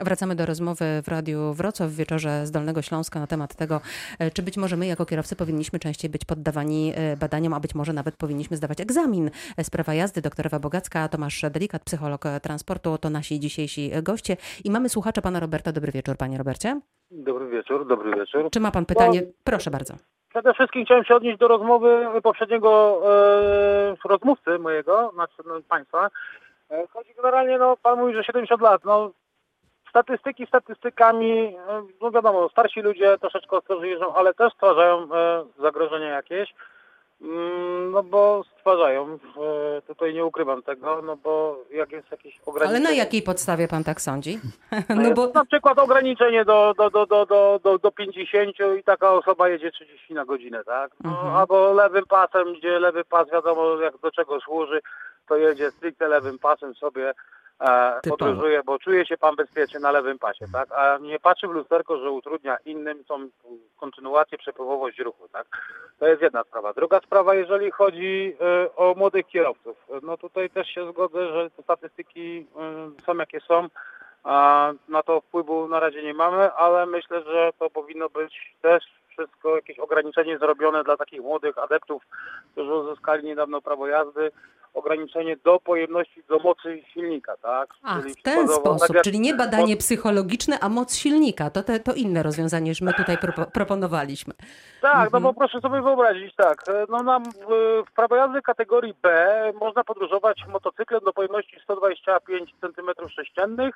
Wracamy do rozmowy w Radiu Wrocław w wieczorze z Dolnego Śląska na temat tego, e, czy być może my jako kierowcy powinniśmy częściej być poddawani e, badaniom, a być może nawet powinniśmy zdawać egzamin z prawa jazdy. Doktor Ewa Bogacka, Tomasz Delikat, psycholog transportu, to nasi dzisiejsi goście. I mamy słuchacza pana Roberta. Dobry wieczór, panie Robercie. Dobry wieczór, dobry wieczór. Czy ma pan pytanie? No, Proszę bardzo. Przede wszystkim chciałem się odnieść do rozmowy poprzedniego e, rozmówcy mojego, znaczy no, państwa. E, chodzi generalnie, no pan mówi, że 70 lat, no statystyki statystykami, e, no wiadomo, starsi ludzie troszeczkę ostrożnie jeżdżą, ale też stwarzają e, zagrożenia jakieś. Mm, no bo stwarzają, e, tutaj nie ukrywam tego, no bo jak jest jakieś ograniczenie... Ale na jakiej podstawie pan tak sądzi? No bo... Na przykład ograniczenie do, do, do, do, do, do, do 50 i taka osoba jedzie 30 na godzinę, tak? No, mhm. Albo lewym pasem, gdzie lewy pas wiadomo jak do czego służy, to jedzie stricte lewym pasem sobie e, podróżuje, bo czuje się pan bezpiecznie na lewym pasie, tak? A nie patrzy w lusterko, że utrudnia innym tą kontynuację, przepływowość ruchu, tak? To jest jedna sprawa. Druga sprawa, jeżeli chodzi e, o młodych kierowców, no tutaj też się zgodzę, że te statystyki e, są jakie są, a na to wpływu na razie nie mamy, ale myślę, że to powinno być też wszystko jakieś ograniczenie zrobione dla takich młodych adeptów, którzy uzyskali niedawno prawo jazdy, ograniczenie do pojemności, do mocy silnika, tak? A, czyli w ten sposób, tak czyli nie badanie moc... psychologiczne, a moc silnika. To, te, to inne rozwiązanie, że my tutaj pro, proponowaliśmy. Tak, no mhm. no bo proszę sobie wyobrazić, tak, no nam w prawo jazdy kategorii B można podróżować motocyklem do pojemności 125 cm3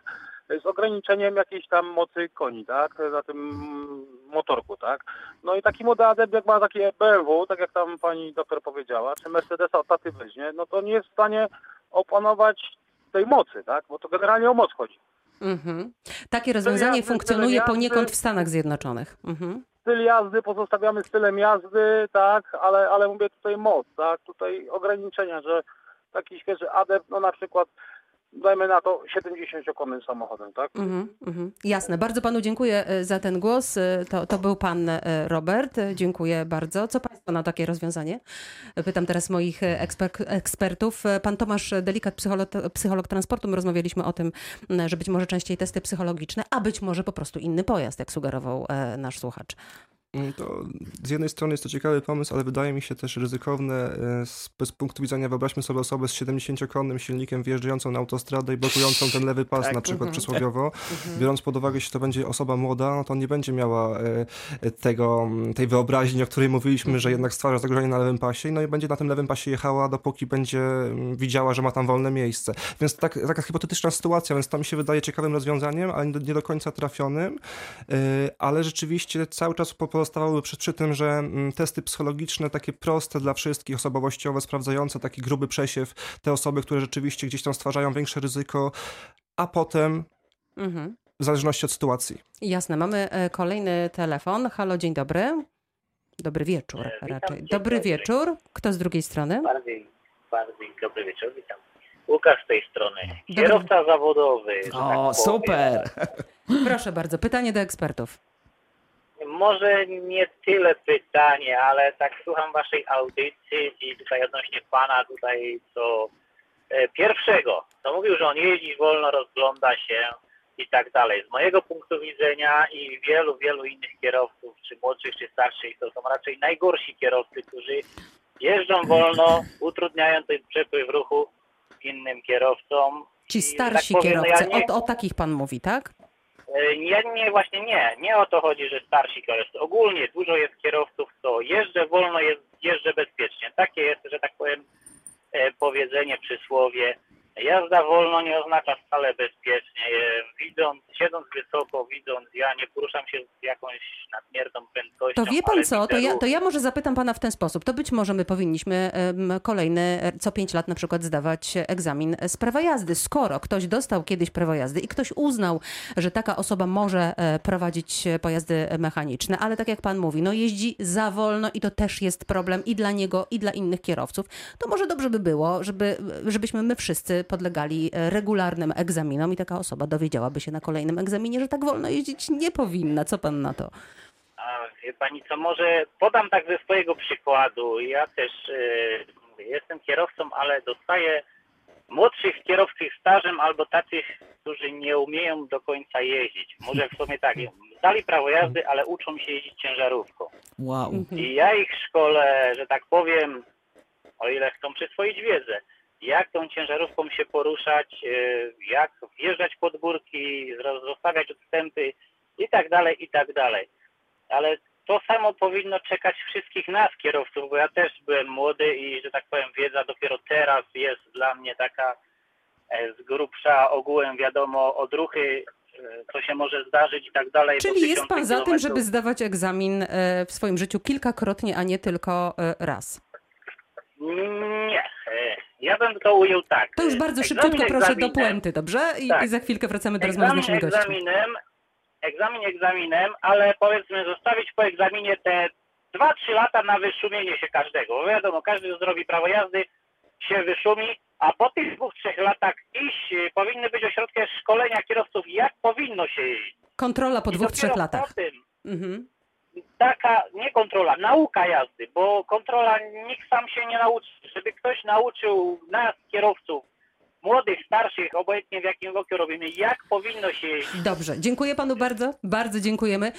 z ograniczeniem jakiejś tam mocy koni, tak, na tym motorku, tak. No i taki młody adept, jak ma takie BMW, tak jak tam pani doktor powiedziała, czy Mercedesa od taty weźmie, no to nie jest w stanie opanować tej mocy, tak, bo to generalnie o moc chodzi. Mhm. Takie rozwiązanie jazdy, funkcjonuje jazdy, poniekąd w Stanach Zjednoczonych. Mhm. Styl jazdy pozostawiamy stylem jazdy, tak, ale, ale mówię tutaj moc, tak, tutaj ograniczenia, że taki świeży adept, no na przykład dajmy na to 70-konnym samochodem, tak? Mm -hmm, Jasne. Bardzo panu dziękuję e, za ten głos. E, to, to był pan e, Robert. Dziękuję bardzo. Co państwo na takie rozwiązanie? Pytam teraz moich eksper ekspertów. Pan Tomasz Delikat, psycholog, psycholog transportu. My rozmawialiśmy o tym, że być może częściej testy psychologiczne, a być może po prostu inny pojazd, jak sugerował nasz słuchacz. Mm, to z jednej strony jest to ciekawy pomysł, ale wydaje mi się też ryzykowne e, z, punktu widzenia, wyobraźmy sobie osobę z 70-konnym silnikiem wjeżdżającą na autostradę i blokującą ten lewy pas tak, na przykład -huh. przysłowiowo. Uh -huh. Biorąc pod uwagę, że to będzie osoba młoda, no to nie będzie miała e, tego, tej wyobraźni, o której mówiliśmy, że jednak stwarza zagrożenie na lewym pasie, no i będzie na tym lewym pasie jechała, dopóki będzie widziała, że ma tam wolne miejsce. Więc tak, taka hipotetyczna sytuacja, więc to mi się wydaje ciekawym rozwiązaniem, ale nie do końca trafionym, e, ale rzeczywiście cały czas po pozostawały przy, przy tym, że mm, testy psychologiczne, takie proste dla wszystkich, osobowościowe, sprawdzające taki gruby przesiew, te osoby, które rzeczywiście gdzieś tam stwarzają większe ryzyko, a potem mhm. w zależności od sytuacji. Jasne, mamy e, kolejny telefon. Halo, dzień dobry. Dobry wieczór e, witam, raczej. Dobry, dobry wieczór. Kto z drugiej strony? Bardziej, bardziej dobry wieczór, witam. Łukasz z tej strony. Kierowca dobry. zawodowy. O, tak super. Proszę bardzo, pytanie do ekspertów może nie tyle pytanie, ale tak słucham waszej audycji i tutaj odnośnie pana tutaj co e, pierwszego, to mówił, że on jeździ wolno, rozgląda się i tak dalej. Z mojego punktu widzenia i wielu, wielu innych kierowców, czy młodszych, czy starszych, to są raczej najgorsi kierowcy, którzy jeżdżą wolno, utrudniają ten przepływ ruchu innym kierowcom. Ci starsi tak powiem, no kierowcy, ja nie... o, o takich pan mówi, tak? Nie, nie, właśnie nie. Nie o to chodzi, że starsi kierowcy. Ogólnie dużo jest kierowców, co jeżdżę wolno, jeżdżę bezpiecznie. Takie jest, że tak powiem, e, powiedzenie, przysłowie. Jazda wolno nie oznacza wcale bezpiecznie. Siedząc wysoko, widząc, ja nie poruszam się z jakąś nadmierną prędkością. To wie pan co, to ja, to ja może zapytam pana w ten sposób. To być może my powinniśmy kolejny, e, co pięć lat na przykład zdawać egzamin z prawa jazdy. Skoro ktoś dostał kiedyś prawo jazdy i ktoś uznał, że taka osoba może e, prowadzić pojazdy mechaniczne, ale tak jak pan mówi, no jeździ za wolno i to też jest problem i dla niego, i dla innych kierowców, to może dobrze by było, żeby, żebyśmy my wszyscy podlegali e, regularnym egzaminom i taka osoba dowiedziałaby się na kolejnym egzaminie, że tak wolno jeździć nie powinna. Co pan na to? A, wie pani co, może podam tak ze swojego przykładu. Ja też yy, jestem kierowcą, ale dostaję młodszych kierowców stażem albo tacy, którzy nie umieją do końca jeździć. Może w sumie tak, zdali prawo jazdy, ale uczą się jeździć ciężarówką. Wow. I ja ich szkole, że tak powiem, o ile chcą przyswoić wiedzę, jak tą ciężarówką się poruszać, e, jak wjeżdżać pod górki, zostawiać odstępy i tak dalej, i tak dalej. Ale to samo powinno czekać wszystkich nas, kierowców, bo ja też byłem młody i, że tak powiem, wiedza dopiero teraz jest dla mnie taka e, z grubsza ogółem wiadomo odruchy, e, co się może zdarzyć i tak dalej. Czyli jest pan za tym, żeby zdawać egzamin w swoim życiu kilkakrotnie, a nie tylko raz? Nie. Ja bym to ujął tak. To już bardzo szybciutko proszę do puenty, dobrze? I, tak. I, za chwilkę wracamy do rozmowy z naszym gościem. Egzaminem, egzamin egzaminem, ale powiedzmy zostawić po egzaminie te 2-3 lata na wyszumienie się każdego. Bo wiadomo, każdy zrobi prawo jazdy, się wyszumi, a po tych dwóch, trzech latach iść, y, powinny być ośrodki szkolenia kierowców, jak powinno się jeździć. Kontrola po I dwóch, trzech latach. Po tym, mhm taka, nie kontrola, nauka jazdy, bo kontrola nikt sam się nie nauczy. Żeby ktoś nauczył nas, kierowców, młodych, starszych, obojętnie w jakim wieku robimy, jak powinno się jeździć. Dobrze, dziękuję panu bardzo, bardzo dziękujemy.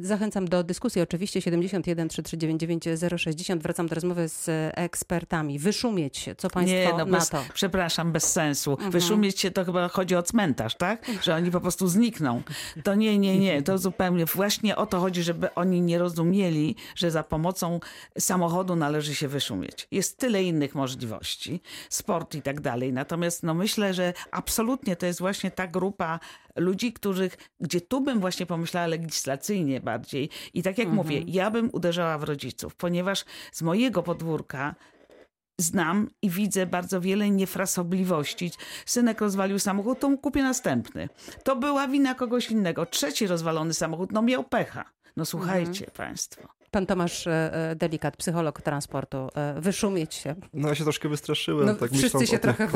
Zachęcam do dyskusji oczywiście 71 3399 060. Wracam do rozmowy z ekspertami. Wyszumieć się, co państwo nie, no na bez, to? Przepraszam, bez sensu. Mhm. Wyszumieć się to chyba chodzi o cmentarz, tak? Że oni po prostu znikną. To nie, nie, nie, to zupełnie właśnie o to chodzi, żeby oni nie rozumieli, że za pomocą samochodu należy się wyszumieć. Jest tyle innych możliwości, sport i tak dalej dalej. Natomiast no myślę, że absolutnie to jest właśnie ta grupa ludzi, których, gdzie tu bym właśnie pomyślała legislacyjnie bardziej. I tak jak mhm. mówię, ja bym uderzała w rodziców, ponieważ z mojego podwórka znam i widzę bardzo wiele niefrasobliwości. Synek rozwalił samochód, to mu kupię następny. To była wina kogoś innego. Trzeci rozwalony samochód, no miał pecha. No słuchajcie mhm. państwo. Pan Tomasz e, e, Delikat, psycholog transportu, e, wyszumieć się. No ja się troszkę wystraszyłem, no, tak wszyscy się trochę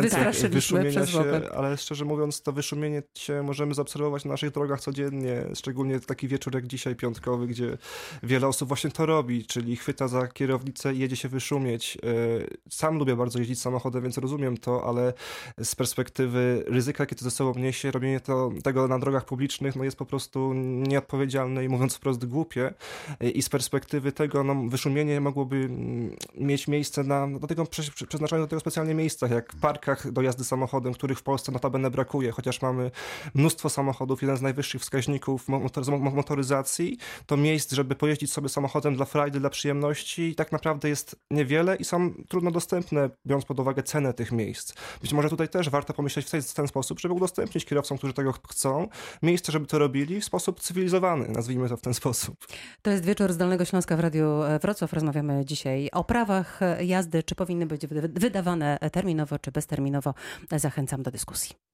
wystraszyliśmy wyszumienia się, ale szczerze mówiąc to wyszumienie się możemy zaobserwować na naszych drogach codziennie, szczególnie taki wieczór jak dzisiaj piątkowy, gdzie wiele osób właśnie to robi, czyli chwyta za kierownicę i jedzie się wyszumieć. Sam lubię bardzo jeździć samochodem, więc rozumiem to, ale z perspektywy ryzyka, jakie to ze sobą niesie, robienie to, tego na drogach publicznych no jest po prostu nieodpowiedzialne i mówiąc wprost głupie i z perspektywy tego no, wyszumienie mogłoby mm, mieć miejsce na, do tego przeznaczone do tego specjalnie miejscach, jak parkach do jazdy samochodem, których w Polsce notabene brakuje, chociaż mamy mnóstwo samochodów, jeden z najwyższych wskaźników motoryzacji, to miejsc, żeby pojeździć sobie samochodem dla frajdy, dla przyjemności tak naprawdę jest niewiele i są trudno dostępne, biorąc pod uwagę cenę tych miejsc. Być może tutaj też warto pomyśleć w ten, w ten sposób, żeby udostępnić kierowcom, którzy tego chcą, miejsce, żeby to robili w sposób cywilizowany, nazwijmy to w ten sposób. To jest wieczór z Dolnego Śląska w Radiu Wrocław. Rozmawiamy dzisiaj o prawach jazdy, czy powinny być wydawane terminowo, czy bezterminowo. Zachęcam do dyskusji.